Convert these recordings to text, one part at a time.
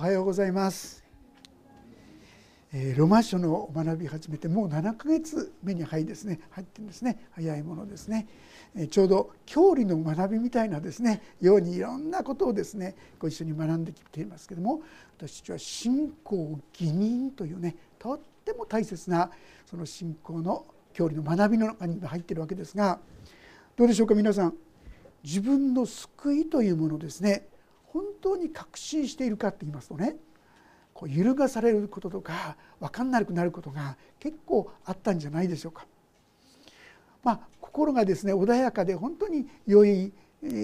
おはようございます、えー、ロマ書の学び始めてもう7ヶ月目に入ですね入ってんですね。早いものですね、えー、ちょうど教理の学びみたいなですねようにいろんなことをですねご一緒に学んできていますけども私たちは信仰義人というねとっても大切なその信仰の教理の学びの中に入っているわけですがどうでしょうか皆さん。自分の救いというものですね。本当に確信しているかって言いますとねこう揺るがされることとか分かんなくなることが結構あったんじゃないでしょうか。まあ、心がですね穏やかで本当に良い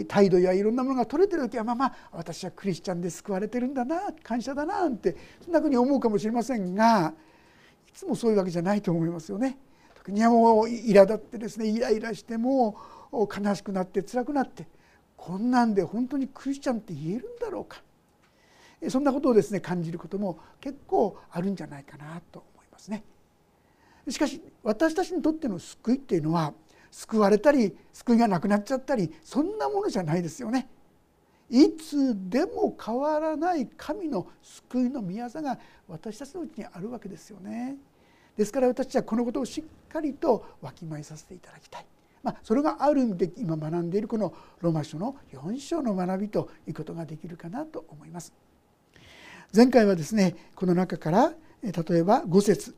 態度やいろんなものが取れてる時はまあまあ私はクリスチャンで救われてるんだな感謝だななんてそんなふうに思うかもしれませんがいつもそういうわけじゃないと思いますよね。時にはもう苛立ってですねイライラしても悲しくなって辛くなってこんなんで本当にクリスチャンって言えるんだろうか？そんなことをですね感じることも結構あるんじゃないかなと思いますね。しかし私たちにとっての救いっていうのは救われたり救いがなくなっちゃったりそんなものじゃないですよね。いつでも変わらない神の救いの宮座が私たちのうちにあるわけですよね。ですから私たちはこのことをしっかりとわきまえさせていただきたい。まあ、それがある意味で今学んでいるこのローマ書の4章の学びということができるかなと思います。前回はですねこの中から例えば5節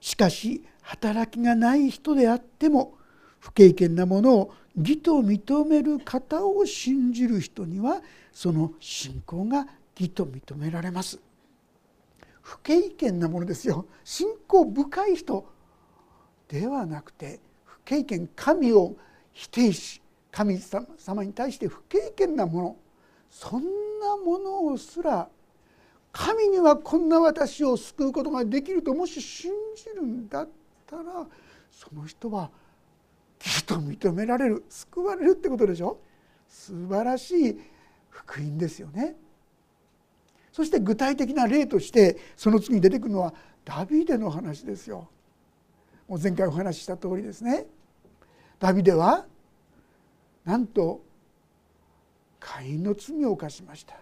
しかし働きがない人であっても不経験なものを義と認める方を信じる人にはその信仰が義と認められます。不経験なものですよ信仰深い人ではなくて経験神を否定し神様に対して不経験なものそんなものをすら神にはこんな私を救うことができるともし信じるんだったらその人は義と認められる救われるってことでしょ？素晴らしい福音ですよね。そして具体的な例としてその次に出てくるのはダビデの話ですよ。もう前回お話しした通りですね。ダビデはなんとカインの罪を犯しました。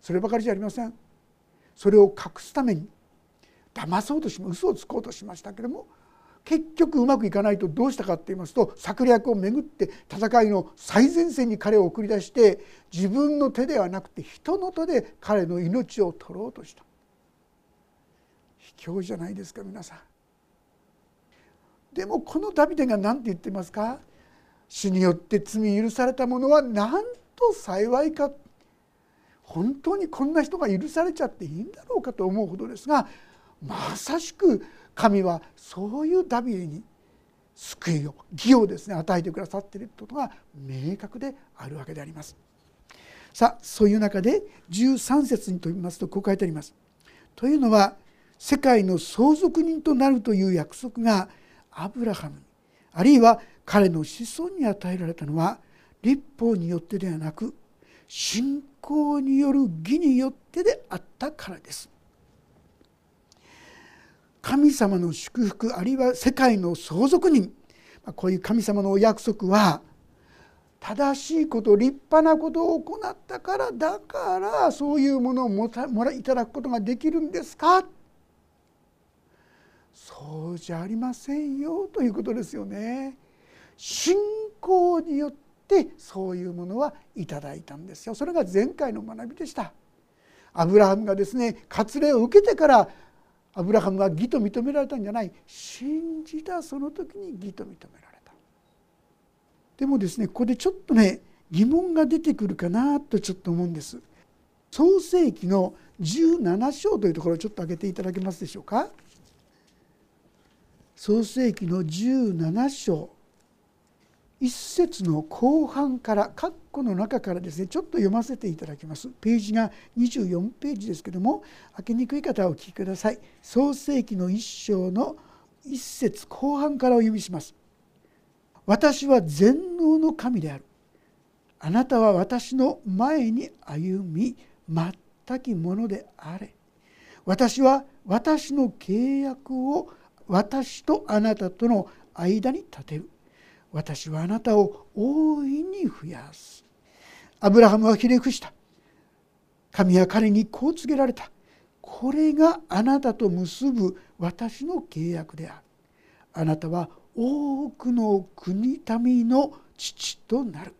そればかりじゃありません。それを隠すために騙そうとしも嘘をつこうとしましたけれども結局うまくいかないとどうしたかって言いますと策略をめぐって戦いの最前線に彼を送り出して自分の手ではなくて人の手で彼の命を取ろうとした。卑怯じゃないですか皆さん。でもこのダビデが何て言ってますか？主によって罪許された者はなんと幸いか本当にこんな人が許されちゃっていいんだろうかと思うほどですがまさしく神はそういうダビデに救いを義をですね与えてくださっていることが明確であるわけであります。さあそういう中で13節に飛びますとこう書いてあります。というのは世界の相続人となるという約束がアブラハムにあるいは彼の子孫に与えられたのは立法によってではなく信仰による義によってであったからです。神様の祝福あるいは世界の相続人こういう神様のお約束は正しいこと立派なことを行ったからだからそういうものをもらいただくことができるんですか？じゃありませんよということですよね。信仰によってそういうものはいただいたんですよ。それが前回の学びでした。アブラハムがですね割礼を受けてからアブラハムは義と認められたんじゃない信じたその時に義と認められた。でもですねここでちょっとね疑問が出てくるかなとちょっと思うんです。創世紀の17章というところをちょっと挙げていただけますでしょうか。創世紀の17章。一節の後半から括弧の中からですねちょっと読ませていただきます。ページが24ページですけども開けにくい方はお聞きください。創世紀の一章の一節後半からお読みします。私は全能の神である。あなたは私の前に歩み全きものであれ。私は私の契約を私とあなたとの間に立てる。私はあなたを大いに増やす。アブラハムはひれ伏した。神は彼にこう告げられた。これがあなたと結ぶ私の契約である。あなたは多くの国民の父となる。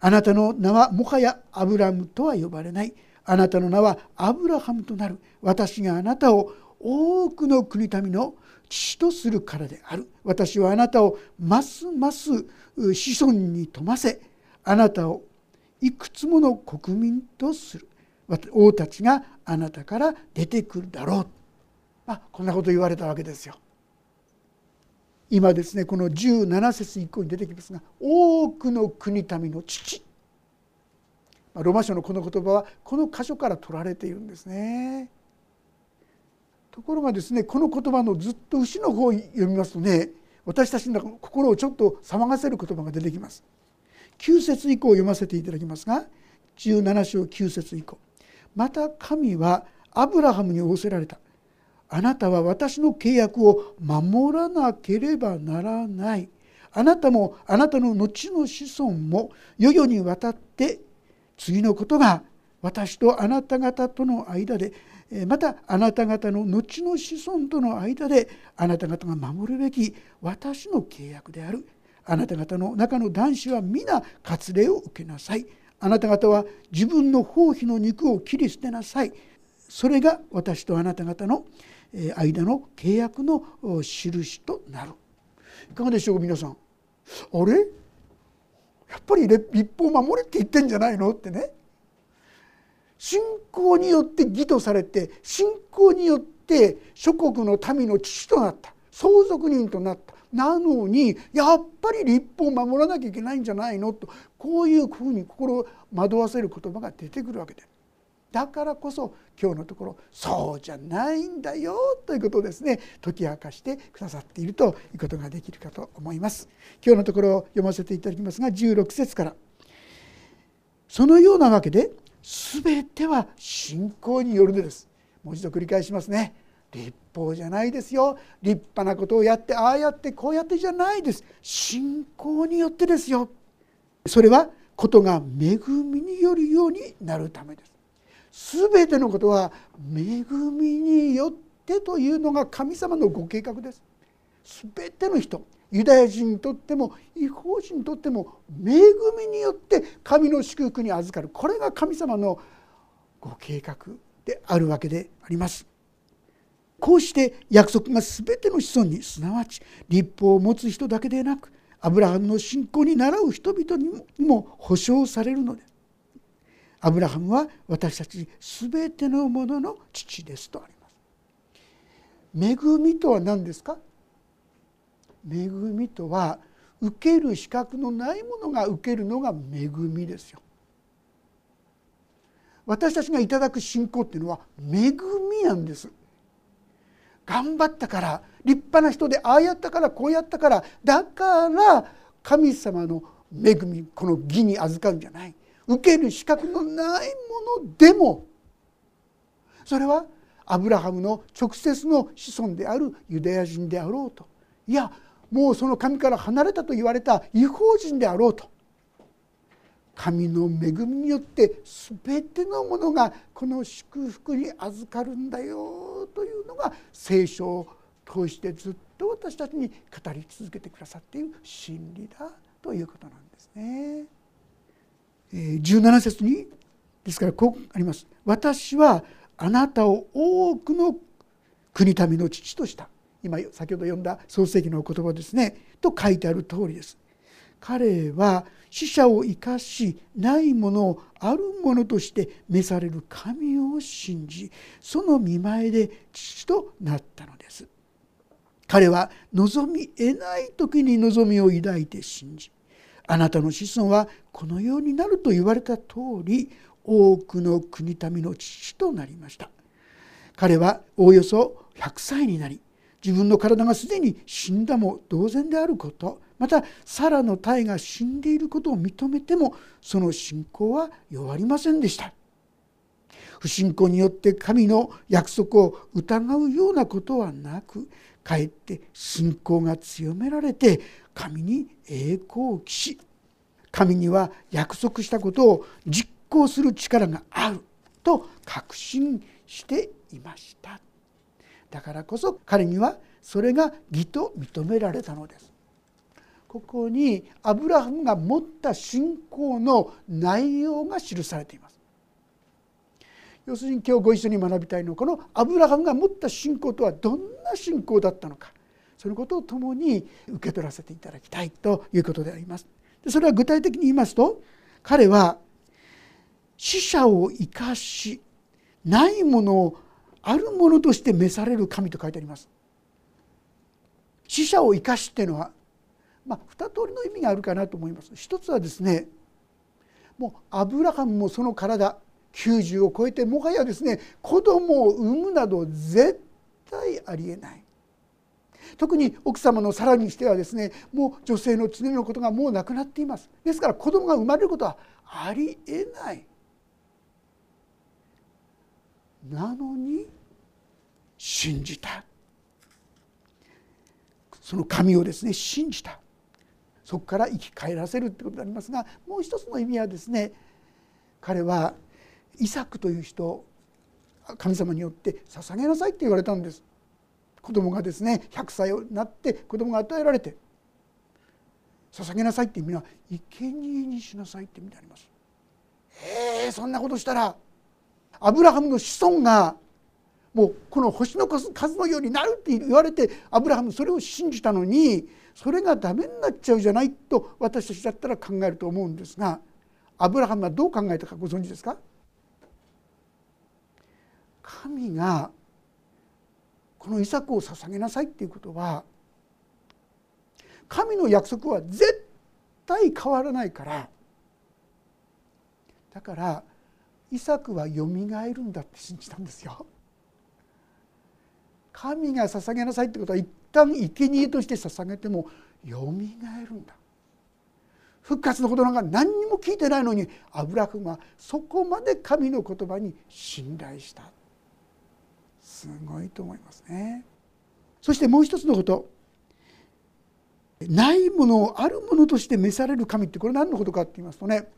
あなたの名はもはやアブラムとは呼ばれない。あなたの名はアブラハムとなる。私があなたを多くの国民の父とするからである私はあなたをますます子孫に富ませあなたをいくつもの国民とする王たちがあなたから出てくるだろうあこんなこと言われたわけですよ。今ですねこの17節以降に出てきますが多くの国民の父ロマ書のこの言葉はこの箇所から取られているんですね。ところがですねこの言葉のずっと後の方を読みますとね私たちの心をちょっと騒がせる言葉が出てきます。9節以降読ませていただきますが17章9節以降。また神はアブラハムに仰せられた。あなたは私の契約を守らなければならない。あなたもあなたの後の子孫も世々にわたって次のことが私とあなた方との間でまたあなた方の後の子孫との間であなた方が守るべき私の契約である。あなた方の中の男子は皆割礼を受けなさい。あなた方は自分の包皮の肉を切り捨てなさい。それが私とあなた方の間の契約の印となる。いかがでしょう皆さん。あれ？やっぱり立法を守れって言ってんじゃないの？ってね。信仰によって義とされて信仰によって諸国の民の父となった。相続人となった。なのにやっぱり立法を守らなきゃいけないんじゃないの？とこういうふうに心を惑わせる言葉が出てくるわけで。だからこそ今日のところそうじゃないんだよということをですね。解き明かしてくださっているということができるかと思います。今日のところを読ませていただきますが16節から「そのようなわけで全ては信仰によるのです」もう一度繰り返しますね。立法じゃないですよ。立派なことをやってああやってこうやってじゃないです。信仰によってですよ。それはことが恵みによるようになるためです。全てのことは恵みによってというのが神様のご計画です。全ての人ユダヤ人にとっても違法人にとっても恵みによって神の祝福に預かるこれが神様のご計画であるわけでありますこうして約束が全ての子孫にすなわち立法を持つ人だけでなくアブラハムの信仰に倣う人々にも保証されるので。アブラハムは私たち全てのものの父ですとあります。恵みとは何ですか？恵みとは受ける資格のないものが受けるのが恵みですよ。私たちがいただく信仰っていうのは恵みなんです。頑張ったから立派な人でああやったからこうやったからだから神様の恵みこの義に預かるんじゃない受ける資格のないものでもそれはアブラハムの直接の子孫であるユダヤ人であろうといやもうその神から離れたと言われた違法人であろうと神の恵みによって全てのものがこの祝福に預かるんだよというのが聖書を通してずっと私たちに語り続けてくださっている真理だということなんですね。17節にですからこうあります。私はあなたを多くの国民の父とした今先ほど読んだ創世記の言葉ですね。と書いてある通りです。彼は死者を生かしないものをあるものとして召される神を信じその見前で父となったのです。彼は望み得ない時に望みを抱いて信じあなたの子孫はこのようになると言われた通り多くの国民の父となりました。彼はおおよそ100歳になり自分の体がすでに死んだも同然であること。またサラの体が死んでいることを認めてもその信仰は弱りませんでした。不信仰によって神の約束を疑うようなことはなくかえって信仰が強められて神に栄光を期し神には約束したことを実行する力があると確信していました。だからこそ彼にはそれが義と認められたのです。ここにアブラハムが持った信仰の内容が記されています。要するに今日ご一緒に学びたいのはこのアブラハムが持った信仰とはどんな信仰だったのか。そのことを共に受け取らせていただきたいということであります。それは具体的に言いますと彼は死者を生かしないものをあるものとして召される神と書いてあります。死者を生かしっていうのは、まあ、2通りの意味があるかなと思います。一つはですねもうアブラハムもその体90を超えてもはやですね子供を産むなど絶対ありえない特に奥様のさらにしてはですねもう女性の常のことがもうなくなっていますですから子供が生まれることはありえないなのに信じた。その神をですね信じた。そこから生き返らせるってことでありますがもう一つの意味はですね彼はイサクという人神様によって捧げなさいって言われたんです。子供がですね100歳になって子供が与えられて捧げなさいって意味は生贄にしなさいって意味であります。えー、そんなことしたらアブラハムの子孫がもうこの星の数のようになるって言われてアブラハムそれを信じたのにそれがダメになっちゃうじゃないと私たちだったら考えると思うんですがアブラハムはどう考えたかご存知ですか？神がこのイサクを捧げなさいっていうことは神の約束は絶対変わらないからだからイサクはよみがえるんだって信じたんですよ。神が捧げなさいってことは一旦生贄として捧げてもよみがえるんだ復活のことなんか何にも聞いてないのにアブラハムはそこまで神の言葉に信頼したすごいと思いますね。そしてもう一つのことないものをあるものとして召される神ってこれ何のことかって言いますとね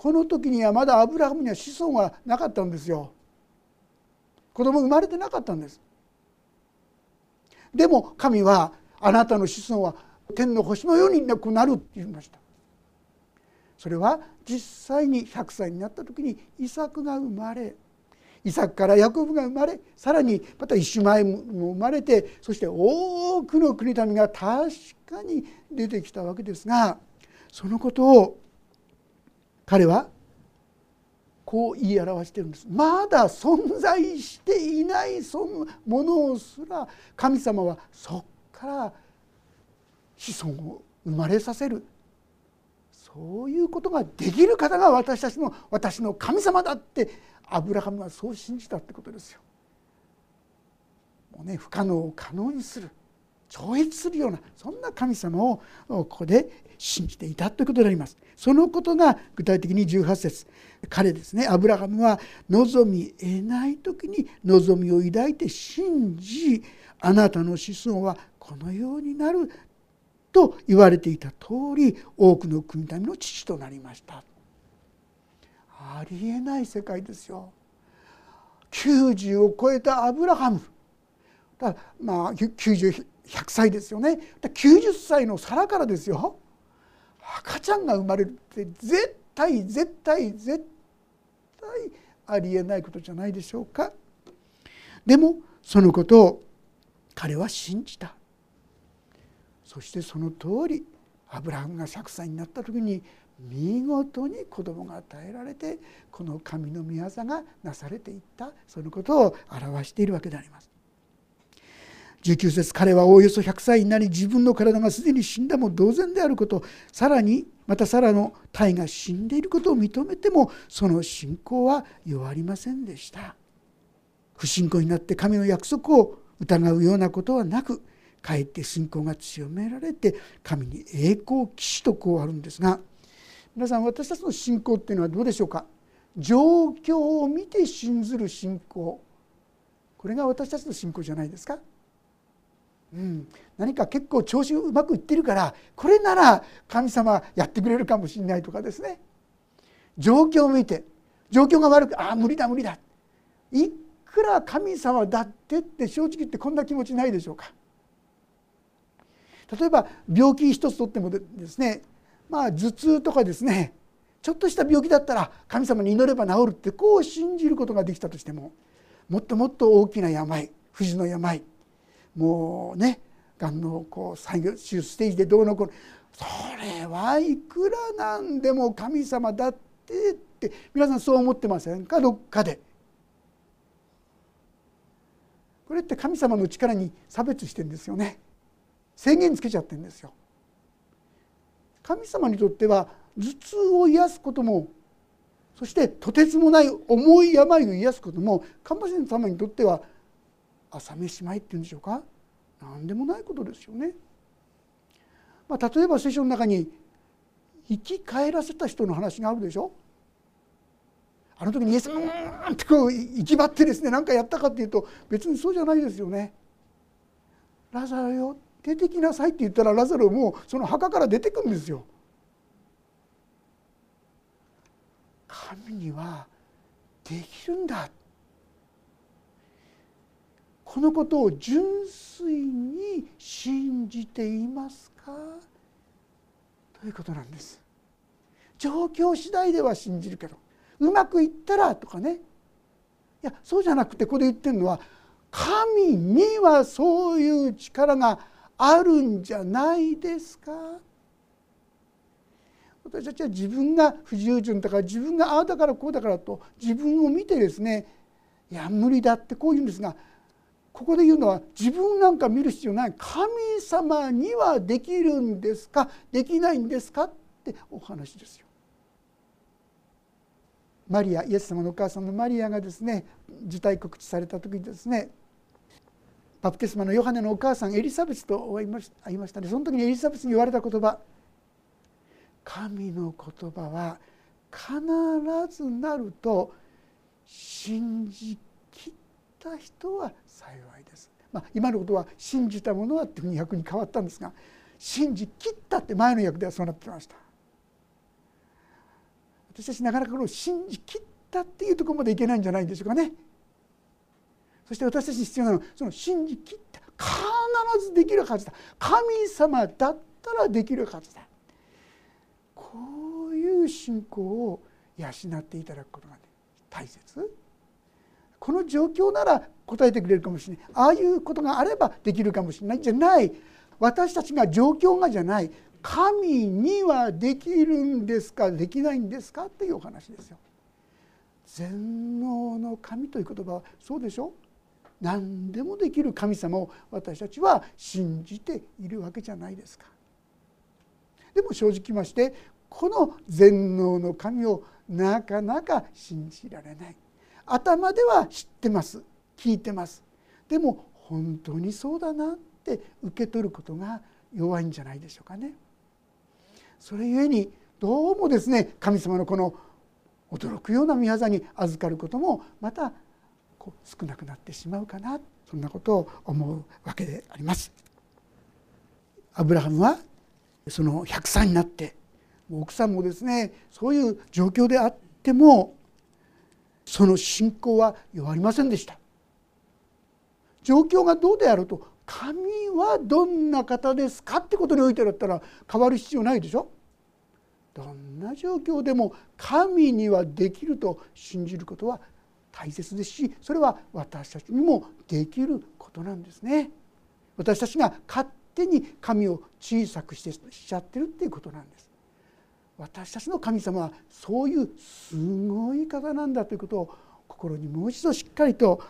この時にはまだアブラハムには子孫はなかったんですよ。子供生まれてなかったんです。でも神はあなたの子孫は天の星のようになくなるって言いました。それは実際に100歳になった時にイサクが生まれイサクからヤコブが生まれさらにまたイシュマエも生まれてそして多くの国民が確かに出てきたわけですがそのことを彼はこう言い表してるんです。まだ存在していないそのものすら神様はそっから子孫を生まれさせる。そういうことができる方が私たちの私の神様だってアブラハムはそう信じたってことですよ。もうね不可能を可能にする。超越するようなそんな神様をここで信じていたということであります。そのことが具体的に18節彼ですねアブラハムは望み得ない時に望みを抱いて信じあなたの子孫はこのようになると言われていた通り多くの国民の父となりました。ありえない世界ですよ。90を超えたアブラハムだまあ90 100歳ですよね。90歳の皿からですよ。赤ちゃんが生まれるって絶対絶対絶対ありえないことじゃないでしょうか。でもそのことを彼は信じた。そしてその通りアブラハムが100歳になった時に見事に子供が与えられてこの神の御業がなされていった。そのことを表しているわけであります。19節彼はおおよそ100歳になり自分の体がすでに死んだも同然であることさらにまたサラの体が死んでいることを認めてもその信仰は弱りませんでした。不信仰になって神の約束を疑うようなことはなくかえって信仰が強められて神に栄光騎士とこうあるんですが皆さん私たちの信仰っていうのはどうでしょうか？状況を見て信ずる信仰。これが私たちの信仰じゃないですか、うん、何か結構調子うまくいってるからこれなら神様やってくれるかもしれないとかですね。状況を見て状況が悪くああ無理だ無理だ。いくら神様だってって正直言ってこんな気持ちないでしょうか。例えば病気一つとってもですねまあ頭痛とかですねちょっとした病気だったら神様に祈れば治るってこう信じることができたとしてももっともっと大きな病不治の病もうねがんのこう最後ステージでどうのこうのそれはいくらなんでも神様だってって皆さんそう思ってませんか？どっかで。これって神様の力に差別してんですよね制限つけちゃってんですよ。神様にとっては頭痛を癒すこともそしてとてつもない重い病を癒すことも神様にとっては朝飯前っていうんでしょうか？何でもないことですよね。まあ、例えば聖書の中に生き返らせた人の話があるでしょ？あの時にイエスうんってこう生き張ってですね何かやったかっていうと別にそうじゃないですよね。ラザロよ出てきなさいって言ったらラザロもその墓から出てくんですよ。神にはできるんだこのことを純粋に信じていますか？ということなんです。状況次第では信じるけどうまくいったらとかね。いやそうじゃなくてここで言ってるのは神にはそういう力があるんじゃないですか？私たちは自分が不従順だから自分がああだからこうだからと自分を見てですねいや無理だってこう言うんですがここで言うのは自分なんか見る必要ない神様にはできるんですか？できないんですか？ってお話ですよ。マリアイエス様のお母さんのマリアがですね受胎告知された時にですねバプテスマのヨハネのお母さんエリザベスと会いましたねその時にエリザベスに言われた言葉。神の言葉は必ずなると信じた人は幸いです。まあ、今のことは信じたものはっていうふうに訳に変わったんですが信じきったって前の訳ではそうなってました。私たちなかなかこの信じきったっていうところまでいけないんじゃないでしょうかね。そして私たちに必要なのはその信じきった必ずできるはずだ神様だったらできるはずだこういう信仰を養っていただくことが、大切この状況なら答えてくれるかもしれない。ああいうことがあればできるかもしれない。じゃない。私たちが状況がじゃない。神にはできるんですか？できないんですか？っていうお話ですよ。全能の神という言葉はそうでしょ？何でもできる神様を私たちは信じているわけじゃないですか。でも正直言いましてこの全能の神をなかなか信じられない。頭では知ってます聞いてますでも本当にそうだなって受け取ることが弱いんじゃないでしょうかね。それゆえにどうもですね神様のこの驚くような御業に預かることもまたこう少なくなってしまうかなそんなことを思うわけであります。アブラハムはその100歳になって奥さんもですねそういう状況であってもその信仰は弱りませんでした。状況がどうであると神はどんな方ですかってことにおいてだったら変わる必要ないでしょ。どんな状況でも神にはできると信じることは大切ですしそれは私たちにもできることなんですね。私たちが勝手に神を小さくしてしちゃってるっていうことなんです。私たちの神様はそういうすごい方なんだということを心にもう一度しっかりと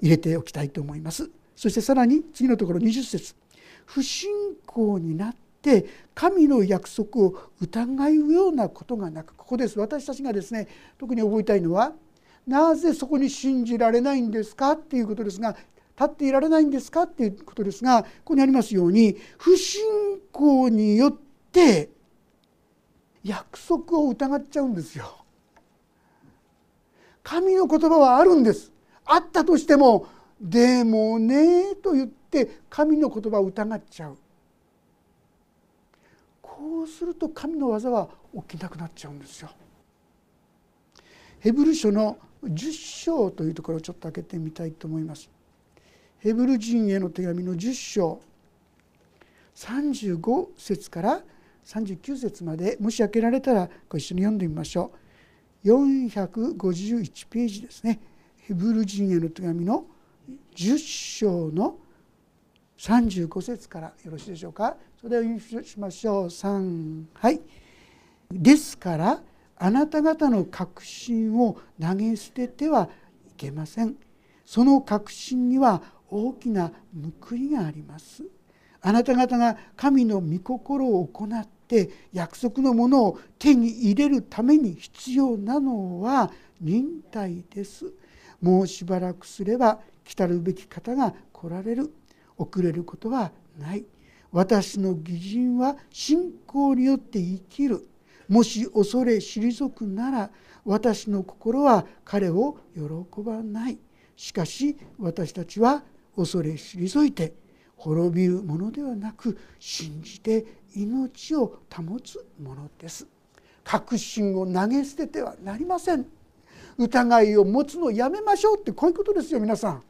入れておきたいと思います。そしてさらに次のところ20節。不信仰になって神の約束を疑うようなことがなくここです。私たちがですね特に覚えたいのはなぜそこに信じられないんですかっていうことですが立っていられないんですかっていうことですがここにありますように不信仰によって約束を疑っちゃうんですよ。神の言葉はあるんです。あったとしても「でもね」と言って神の言葉を疑っちゃう。こうすると神の技は起きなくなっちゃうんですよ。ヘブル書の10章というところをちょっと開けてみたいと思います。ヘブル人への手紙の10章35節から39節までもし開けられたらご一緒に読んでみましょう。451ページですね。ヘブル人への手紙の10章の35節から。よろしいでしょうか？それでは読みしましょう。3はい。ですからあなた方の確信を投げ捨ててはいけません。その確信には大きな報いがあります。あなた方が神の御心を行っって約束のものを手に入れるために必要なのは忍耐です。もうしばらくすれば来たるべき方が来られる。遅れることはない。私の義人は信仰によって生きる。もし恐れ退くなら私の心は彼を喜ばない。しかし私たちは恐れ退いて滅びるものではなく信じて命を保つものです。確信を投げ捨ててはなりません。疑いを持つのをやめましょうってこういうことですよ皆さん。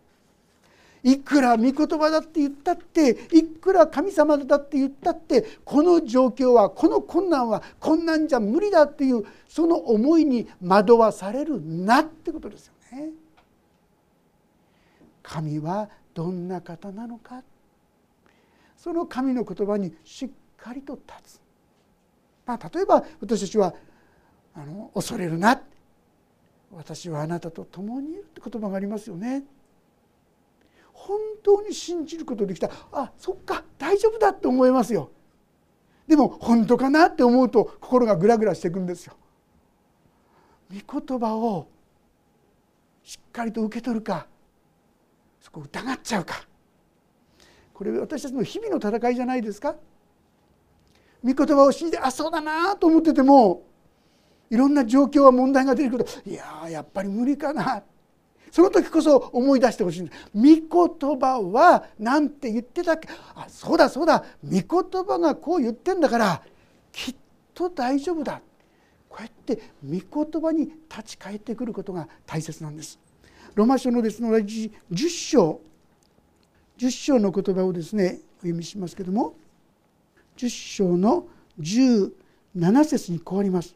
いくら御言葉だって言ったっていくら神様だって言ったってこの状況はこの困難はこんなんじゃ無理だっていうその思いに惑わされるなってことですよね。神はどんな方なのか。その神の言葉にしっかりと立つ、まあ、例えば私たちはあの恐れるな私はあなたと共にいるって言葉がありますよね。本当に信じることできたあそっか大丈夫だって思いますよ。でも本当かなって思うと心がグラグラしていくんですよ。御言葉をしっかりと受け取るかそこ疑っちゃうかこれ私たちの日々の戦いじゃないですか。御言葉を信じてあそうだなと思っててもいろんな状況は問題が出てくるといややっぱり無理かな。その時こそ思い出してほしいんです。御言葉は何て言ってたっけ？あそうだそうだ。御言葉がこう言ってんだからきっと大丈夫だ。こうやって御言葉に立ち返ってくることが大切なんです。ロマ書のですね同じ10章。10章の言葉をですねお読みしますけども10章の17節にこうあります。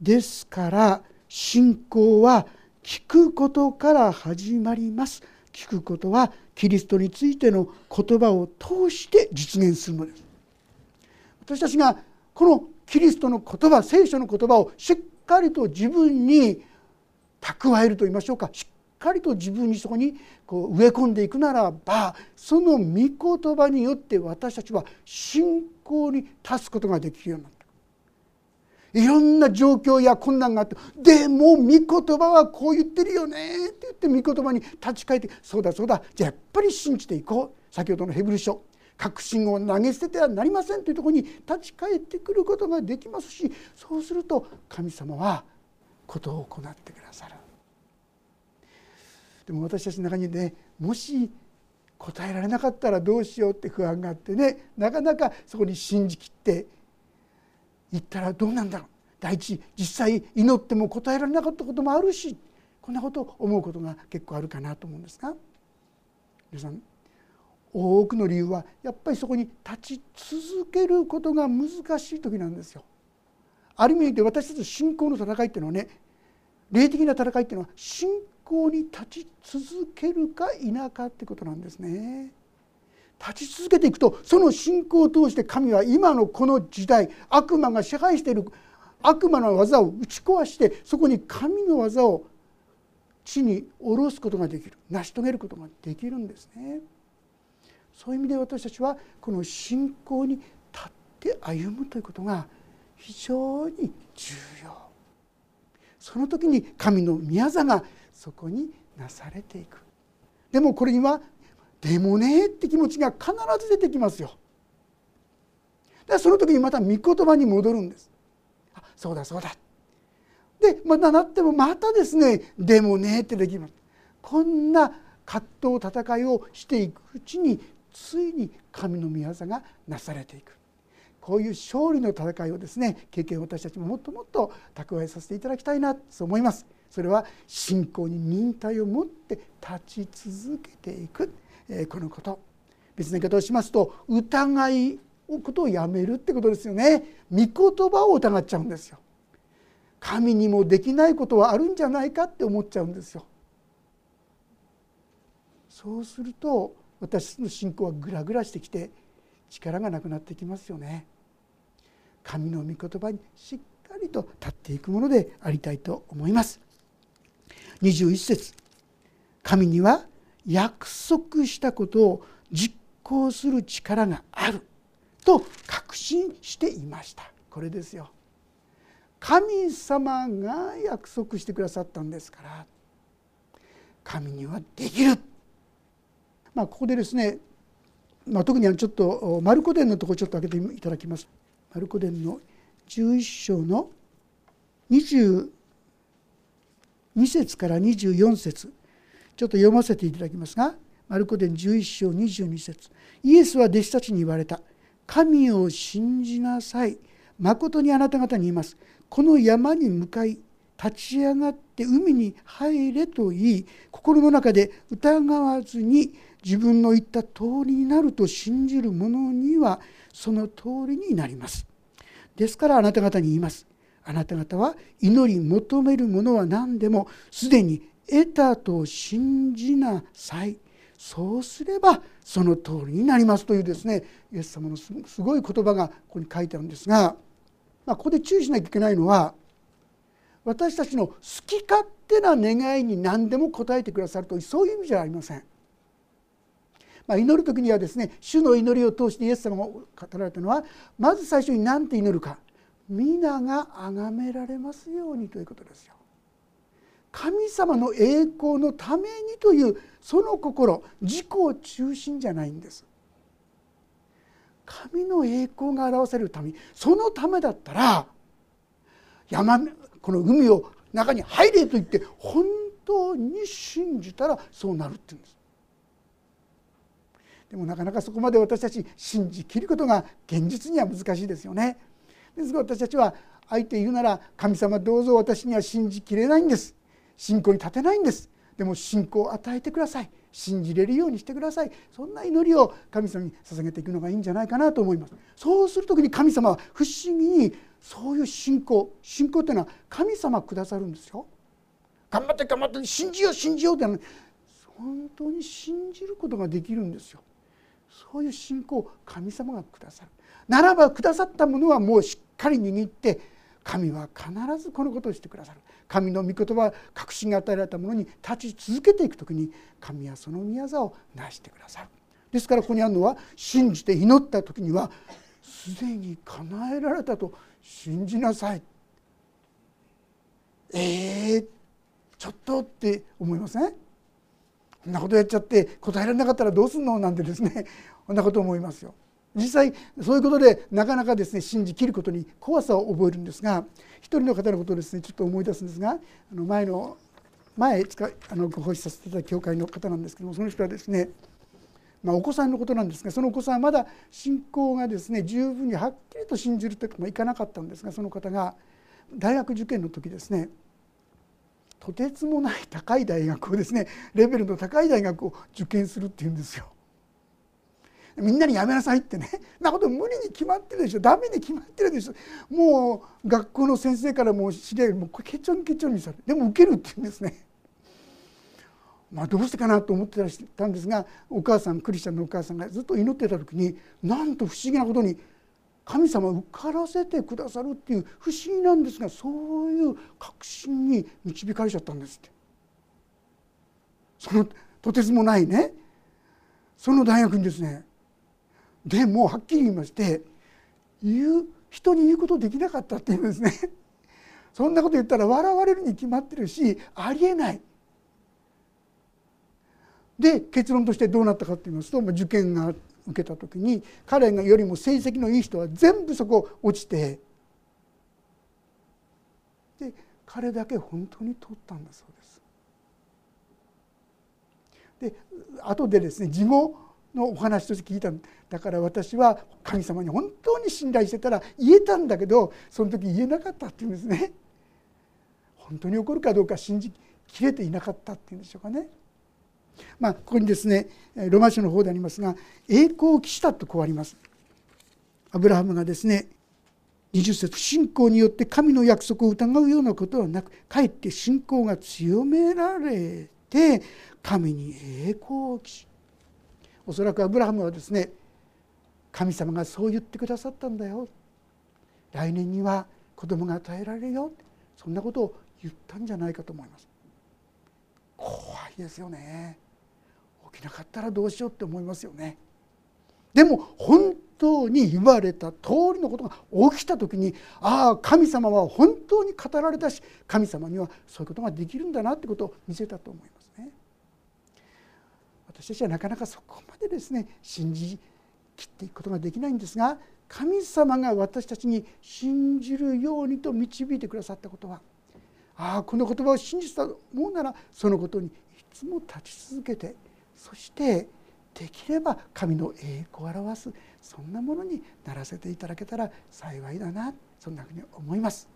ですから信仰は聞くことから始まります。聞くことはキリストについての言葉を通して実現するのです。私たちがこのキリストの言葉聖書の言葉をしっかりと自分に蓄えると言いましょうかしっかりと自分にそこにこう植え込んでいくならばその御言葉によって私たちは信仰に立つことができるようになったいろんな状況や困難があってでも御言葉はこう言ってるよねって言って御言葉に立ち返ってそうだそうだじゃあやっぱり信じていこう。先ほどのヘブル書確信を投げ捨ててはなりませんというところに立ち返ってくることができますしそうすると神様はことを行ってくださる。でも私たちの中にねもし答えられなかったらどうしようって不安があってねなかなかそこに信じきっていったらどうなんだろう第一実際祈っても答えられなかったこともあるしこんなことを思うことが結構あるかなと思うんですが皆さん多くの理由はやっぱりそこに立ち続けることが難しい時なんですよ。ある意味で私たち信仰の戦いっていうのはね霊的な戦いっていうのは信仰に立ち続けるか否かってことなんですね。立ち続けていくとその信仰を通して神は今のこの時代悪魔が支配している悪魔の技を打ち壊してそこに神の技を地に下ろすことができる成し遂げることができるんですね。そういう意味で私たちはこの信仰に立って歩むということが非常に重要その時に神の宮座がそこになされていく。でもこれにはでもねって気持ちが必ず出てきますよ。でその時にまた御言葉に戻るんです。あそうだそうだ。でまたなってもまたですねでもねってできます。こんな葛藤戦いをしていくうちについに神の御業がなされていく。こういう勝利の戦いをですね経験を私たちももっともっと蓄えさせていただきたいなと思います。それは信仰に忍耐を持って立ち続けていく、えこのこと。別の言い方をしますと疑いことをやめるってことですよね。御言葉を疑っちゃうんですよ。神にもできないことはあるんじゃないかって思っちゃうんですよ。そうすると私の信仰はグラグラしてきて力がなくなってきますよね。神の御言葉にしっかりと立っていくものでありたいと思います。21節。神には約束したことを実行する力がある。と確信していました。これですよ。神様が約束してくださったんですから。神にはできる。まあここでですね、まあ、特にちょっとマルコ伝のところちょっと開けていただきます。マルコ伝の11章の2節から24節。ちょっと読ませていただきますがマルコ伝11章22節。イエスは弟子たちに言われた。神を信じなさい。誠にあなた方に言います。この山に向かい立ち上がって海に入れと言い心の中で疑わずに自分の言った通りになると信じる者にはその通りになります。ですからあなた方に言います。あなた方は祈り求めるものは何でもすでに得たと信じなさいそうすればその通りになりますというですねイエス様のすごい言葉がここに書いてあるんですが、まあ、ここで注意しなきゃいけないのは私たちの好き勝手な願いに何でも応えてくださるというそういう意味じゃありません。まあ、祈る時にはですね主の祈りを通してイエス様が語られたのはまず最初に何て祈るか皆が崇められますようにということですよ。神様の栄光のためにというその心自己中心じゃないんです。神の栄光が表されるためそのためだったら山この海を中に入れと言って本当に信じたらそうなるって言うんです。でもなかなかそこまで私たち信じきることが現実には難しいですよね。ですが私たちは相手言うなら神様どうぞ私には信じきれないんです。信仰に立てないんです。でも信仰を与えてください。信じれるようにしてください。そんな祈りを神様に捧げていくのがいいんじゃないかなと思います。そうする時に神様は不思議にそういう信仰信仰っていうのは神様くださるんですよ。頑張って頑張って信じよう信じようって本当に信じることができるんですよ。そういう信仰を神様がくださる。ならばくださったものはもうしっかり握って神は必ずこのことをしてくださる。神の御言葉確信が与えられたものに立ち続けていく時に神はその御業を成してくださる。ですからここにあるのは信じて祈った時にはすでに叶えられたと信じなさい。えー、ちょっとって思いません、こんなことやっちゃって答えられなかったらどうすんの？なんてですね こんなこと思いますよ。実際そういうことでなかなかですね信じきることに怖さを覚えるんですが一人の方のことをですねちょっと思い出すんですがあの前の前使あのご奉仕させていただいた教会の方なんですけどもその人はですねまあ、お子さんのことなんですがそのお子さんはまだ信仰がですね十分にはっきりと信じるというかいかなかったんですがその方が大学受験の時ですねとてつもない高い大学をですねレベルの高い大学を受験するっていうんですよ。みんなにやめなさいってね。なこと無理に決まってるでしょ。ダメに決まってるでしょ。もう学校の先生からもう知り合いもうこれケチョンケチョンにされでも受けるって言うんですね。まあ、どうしてかなと思ってたんですがお母さんクリスチャンのお母さんがずっと祈ってた時になんと不思議なことに神様受からせてくださるっていう不思議なんですがそういう確信に導かれちゃったんですって。そのとてつもないね。その大学にですねでもはっきり言いまして言う人に言うことできなかったっていうんですね そんなこと言ったら笑われるに決まってるしありえないで結論としてどうなったかと言いますと受験が受けた時に彼がよりも成績のいい人は全部そこ落ちてで彼だけ本当に取ったんだそうです。で後でですね事後のお話として聞いたんだから私は神様に本当に信頼してたら言えたんだけどその時言えなかったっていうんですね。本当に起こるかどうか信じきれていなかったっていうんでしょうかね。まあここにですねロマ書の方でありますが栄光を期したとこうあります。アブラハムがですね20節信仰によって神の約束を疑うようなことはなくかえって信仰が強められて神に栄光を期しおそらくアブラハムはですね神様がそう言ってくださったんだよ。来年には子供が与えられるよ。そんなことを言ったんじゃないかと思います。怖いですよね。起きなかったらどうしようって思いますよね。でも本当に言われた通りのことが起きた時にああ神様は本当に語られたし神様にはそういうことができるんだなってことを見せたと思います。私たちはなかなかそこまでですね信じきっていくことができないんですが神様が私たちに信じるようにと導いてくださったことはああこの言葉を信じたと思うならそのことにいつも立ち続けてそしてできれば神の栄光を表すそんなものにならせていただけたら幸いだなそんなふうに思います。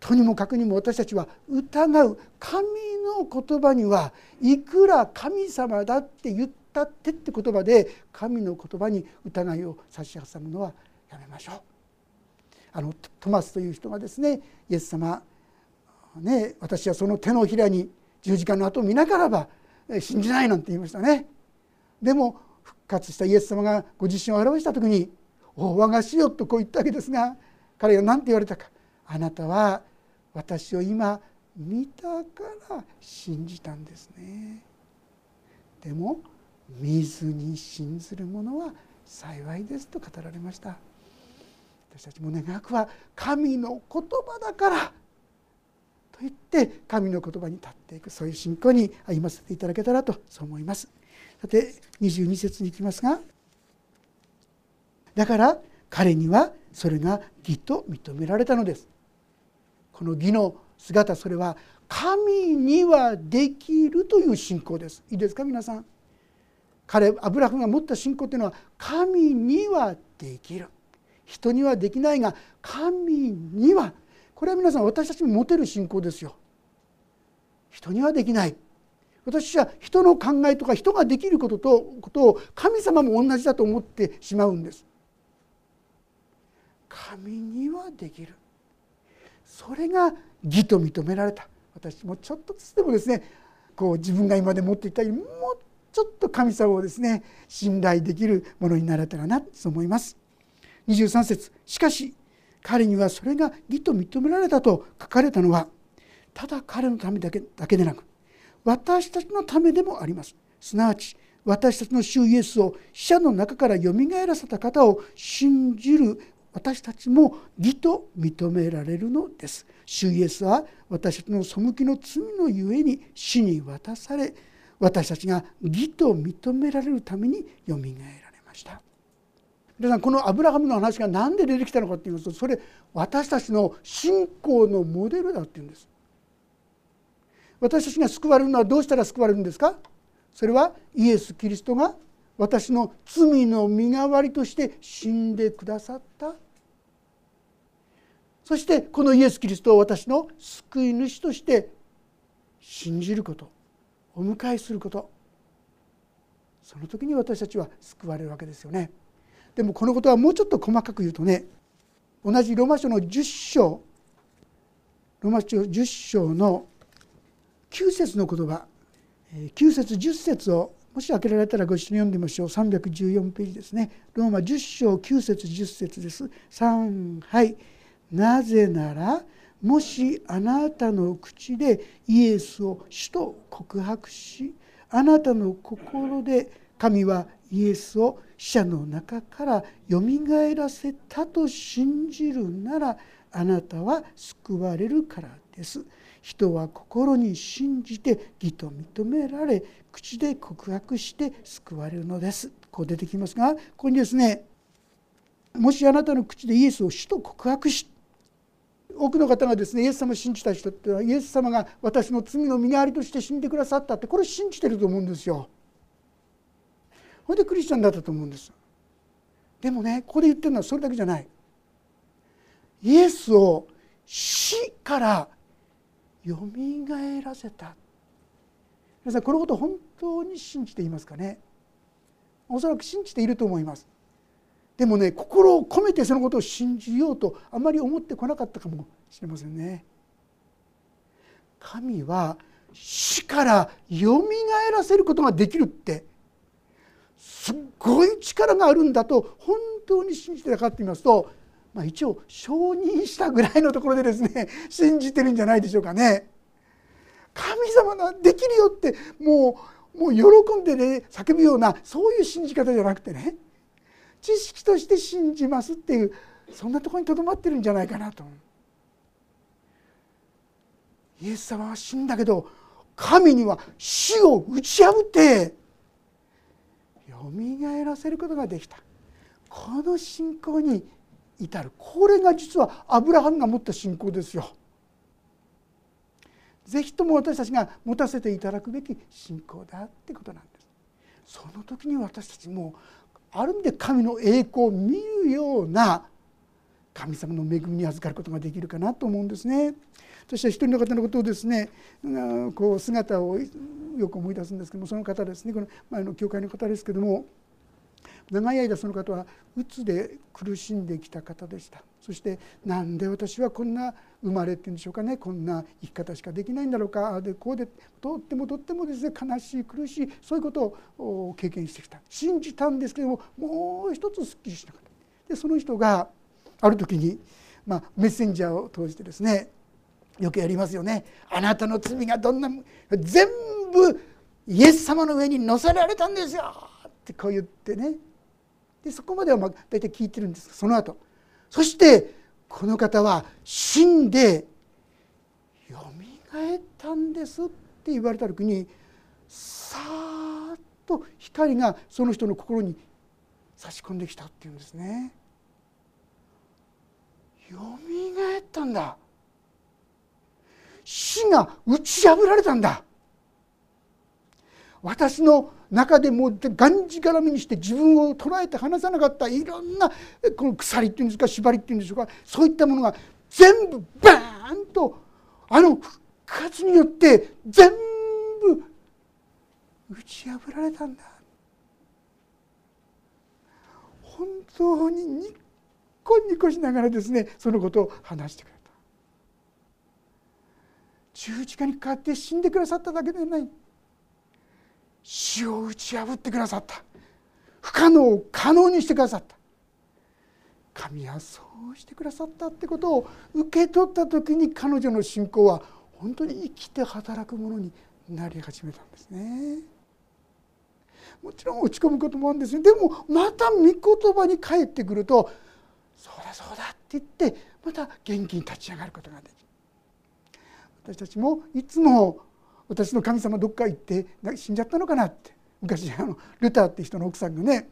とにもかくにも私たちは疑う神の言葉にはいくら神様だって言ったってって言葉で神の言葉に疑いを差し挟むのはやめましょう。あのトマスという人がですねイエス様ね私はその手のひらに十字架の跡を見ながらば信じないなんて言いましたね。でも復活したイエス様がご自身を表した時に「お我が死よ」とこう言ったわけですが彼が何て言われたか「あなたは私を今見たから信じたんですね」でも見ずに信ずる者は幸いですと語られました。私たちも願わくは神の言葉だからと言って神の言葉に立っていくそういう信仰に歩ませていただけたらとそう思います。さて22節に行きますがだから彼にはそれが義と認められたのです。この義の姿それは神にはできるという信仰です。いいですか皆さん。彼アブラハムが持った信仰というのは神にはできる。人にはできないが神には。これは皆さん私たちも持てる信仰ですよ。人にはできない。私は人の考えとか人ができることとことを神様も同じだと思ってしまうんです。神にはできる。それが義と認められた。私もちょっとずつでもですねこう自分が今まで持っていたよりもうちょっと神様をですね信頼できるものになれたらなと思います。23節しかし彼にはそれが義と認められたと書かれたのはただ彼のためだけだけでなく私たちのためでもあります。すなわち私たちの主イエスを死者の中からよみがえらせた方を信じる私たちも義と認められるのです。主イエスは私たちの背きの罪のゆえに死に渡され私たちが義と認められるためによみがえられました。皆さんこのアブラハムの話が何で出てきたのかっていいますとそれ私たちの信仰のモデルだっていうんです。私たちが救われるのはどうしたら救われるんですか？それはイエス・キリストが私の罪の身代わりとして死んでくださったそしてこのイエス・キリストを私の救い主として信じることお迎えすること。その時に私たちは救われるわけですよね。でもこのことはもうちょっと細かく言うとね同じロマ書の10章ロマ書10章の9節の言葉9節10節をもし開けられたらご一緒に読んでみましょう。314ページですね。ローマ10章9節10節です。3はい。なぜならもしあなたの口でイエスを主と告白しあなたの心で神はイエスを死者の中からよみがえらせたと信じるならあなたは救われるからです。人は心に信じて義と認められ口で告白して救われるのですこう出てきますがここにですねもしあなたの口でイエスを主と告白し多くの方がですねイエス様を信じた人っていうのはイエス様が私の罪の身代わりとして死んでくださったってこれ信じてると思うんですよ。ほいでクリスチャンだったと思うんです。でもねここで言ってるのはそれだけじゃない。イエスを死からよみがえらせた。皆さんこのこと本当に信じていますかね？おそらく信じていると思います。でもね心を込めてそのことを信じようとあまり思ってこなかったかもしれませんね神は死からよみがえらせることができるってすっごい力があるんだと本当に信じてたかって言いますと、まあ、一応承認したぐらいのところでですね 信じてるんじゃないでしょうかね。神様ができるよってもうもう喜んでね叫ぶようなそういう信じ方じゃなくてね知識として信じますっていうそんなとこにとどまってるんじゃないかなと。イエス様は死んだけど神には死を打ち破ってよみがえらせることができたこの信仰に至るこれが実はアブラハムが持った信仰ですよ。ぜひとも私たちが持たせていただくべき信仰だってことなんです。その時に私たちもある意味で神の栄光を見るような神様の恵みに預かることができるかなと思うんですね。そして一人の方のことをですねこう姿をよく思い出すんですけどもその方ですねこの前の教会の方ですけども長い間その方はうつで苦しんできた方でした。そしてなんで私はこんな生まれっていうんでしょうかね。こんな生き方しかできないんだろうか。でこうでとってもとってもですね悲しい苦しいそういうことを経験してきた。信じたんですけどももう一つすっきりしなかった。でその人がある時に、まあ、メッセンジャーを通してですねよくやりますよね。あなたの罪がどんな全部イエス様の上に乗せられたんですよってこう言ってねでそこまではまあ大体聞いてるんですその後。そしてこの方は死んでよみがえったんですって言われた時にさーっと光がその人の心に差し込んできたっていうんですね。よみがえったんだ。死が打ち破られたんだ。私の中でもがんじがらみにして自分を捉えて離さなかったいろんなこの鎖っていうんですか縛りっていうんでしょうかそういったものが全部バーンとあの復活によって全部打ち破られたんだ。本当にニッコニコしながらですねそのことを話してくれた。十字架にかかって死んでくださっただけではない。死を打ち破ってくださった不可能を可能にしてくださった神はそうしてくださったってことを受け取った時に彼女の信仰は本当に生きて働くものになり始めたんですね。もちろん落ち込むこともあるんですよでもまた御言葉に帰ってくると「そうだそうだ」って言ってまた元気に立ち上がることができる。私たちもいつも私の神様どっか行って死んじゃったのかなって昔あのルターって人の奥さんがね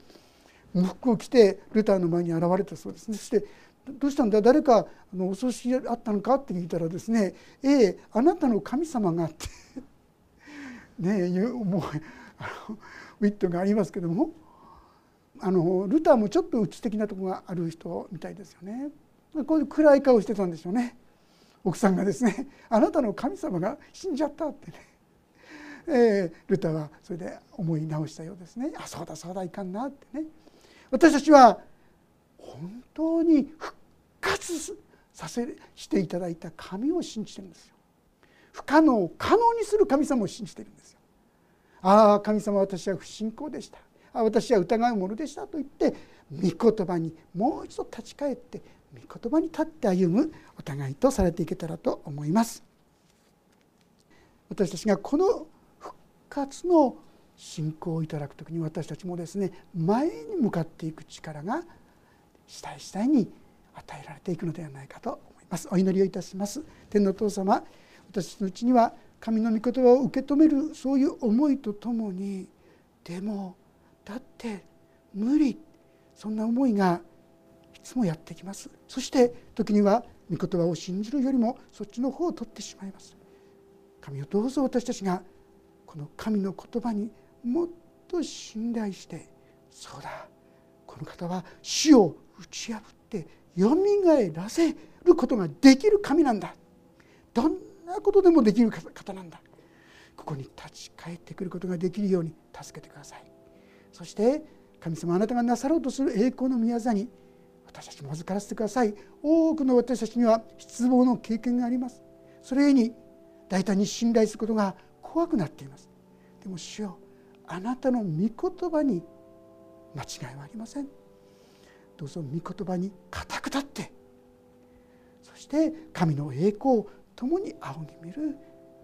喪服を着てルターの前に現れたそうですねそして「どうしたんだ？誰かあのお葬式あったのか?」って聞いたらですね「ええあなたの神様が」って ねえもうあのウィットがありますけどもあのルターもちょっと鬱的なとこがある人みたいですよね。こういう暗い顔してたんでしょうね。奥さんがですね「あなたの神様が死んじゃった」ってね、えー、ルタはそれで思い直したようですね「あそうだそうだいかんな」ってね。私たちは本当に復活させしていただいた神を信じてるんですよ。不可能を可能にする神様を信じてるんですよ。ああ神様私は不信仰でした。あ私は疑うものでしたと言って御言葉にもう一度立ち返って言葉に立って歩むお互いとされていけたらと思います。私たちがこの復活の信仰をいただく時に私たちもですね前に向かっていく力が次第次第に与えられていくのではないかと思います。お祈りをいたします。天のお父様私のうちには神の御言葉を受け止めるそういう思いとともにでもだって無理そんな思いがつもやってきます。そして時には御言葉を信じるよりもそっちの方を取ってしまいます。神をどうぞ私たちがこの神の言葉にもっと信頼してそうだこの方は死を打ち破ってよみがえらせることができる神なんだ。どんなことでもできる方なんだ。ここに立ち返ってくることができるように助けてください。そして神様あなたがなさろうとする栄光の宮座に私たちも預からせてください。多くの私たちには失望の経験があります。それに大胆に信頼することが怖くなっています。でも主よあなたの御言葉に間違いはありません。どうぞ御言葉に固く立って。そして神の栄光を共に仰ぎ見る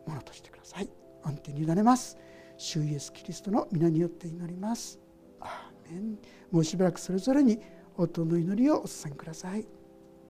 ものとしてください。安定に委ねます。主イエスキリストの皆によって祈ります。アーメン。もうしばらくそれぞれに音の祈りをお捧げください。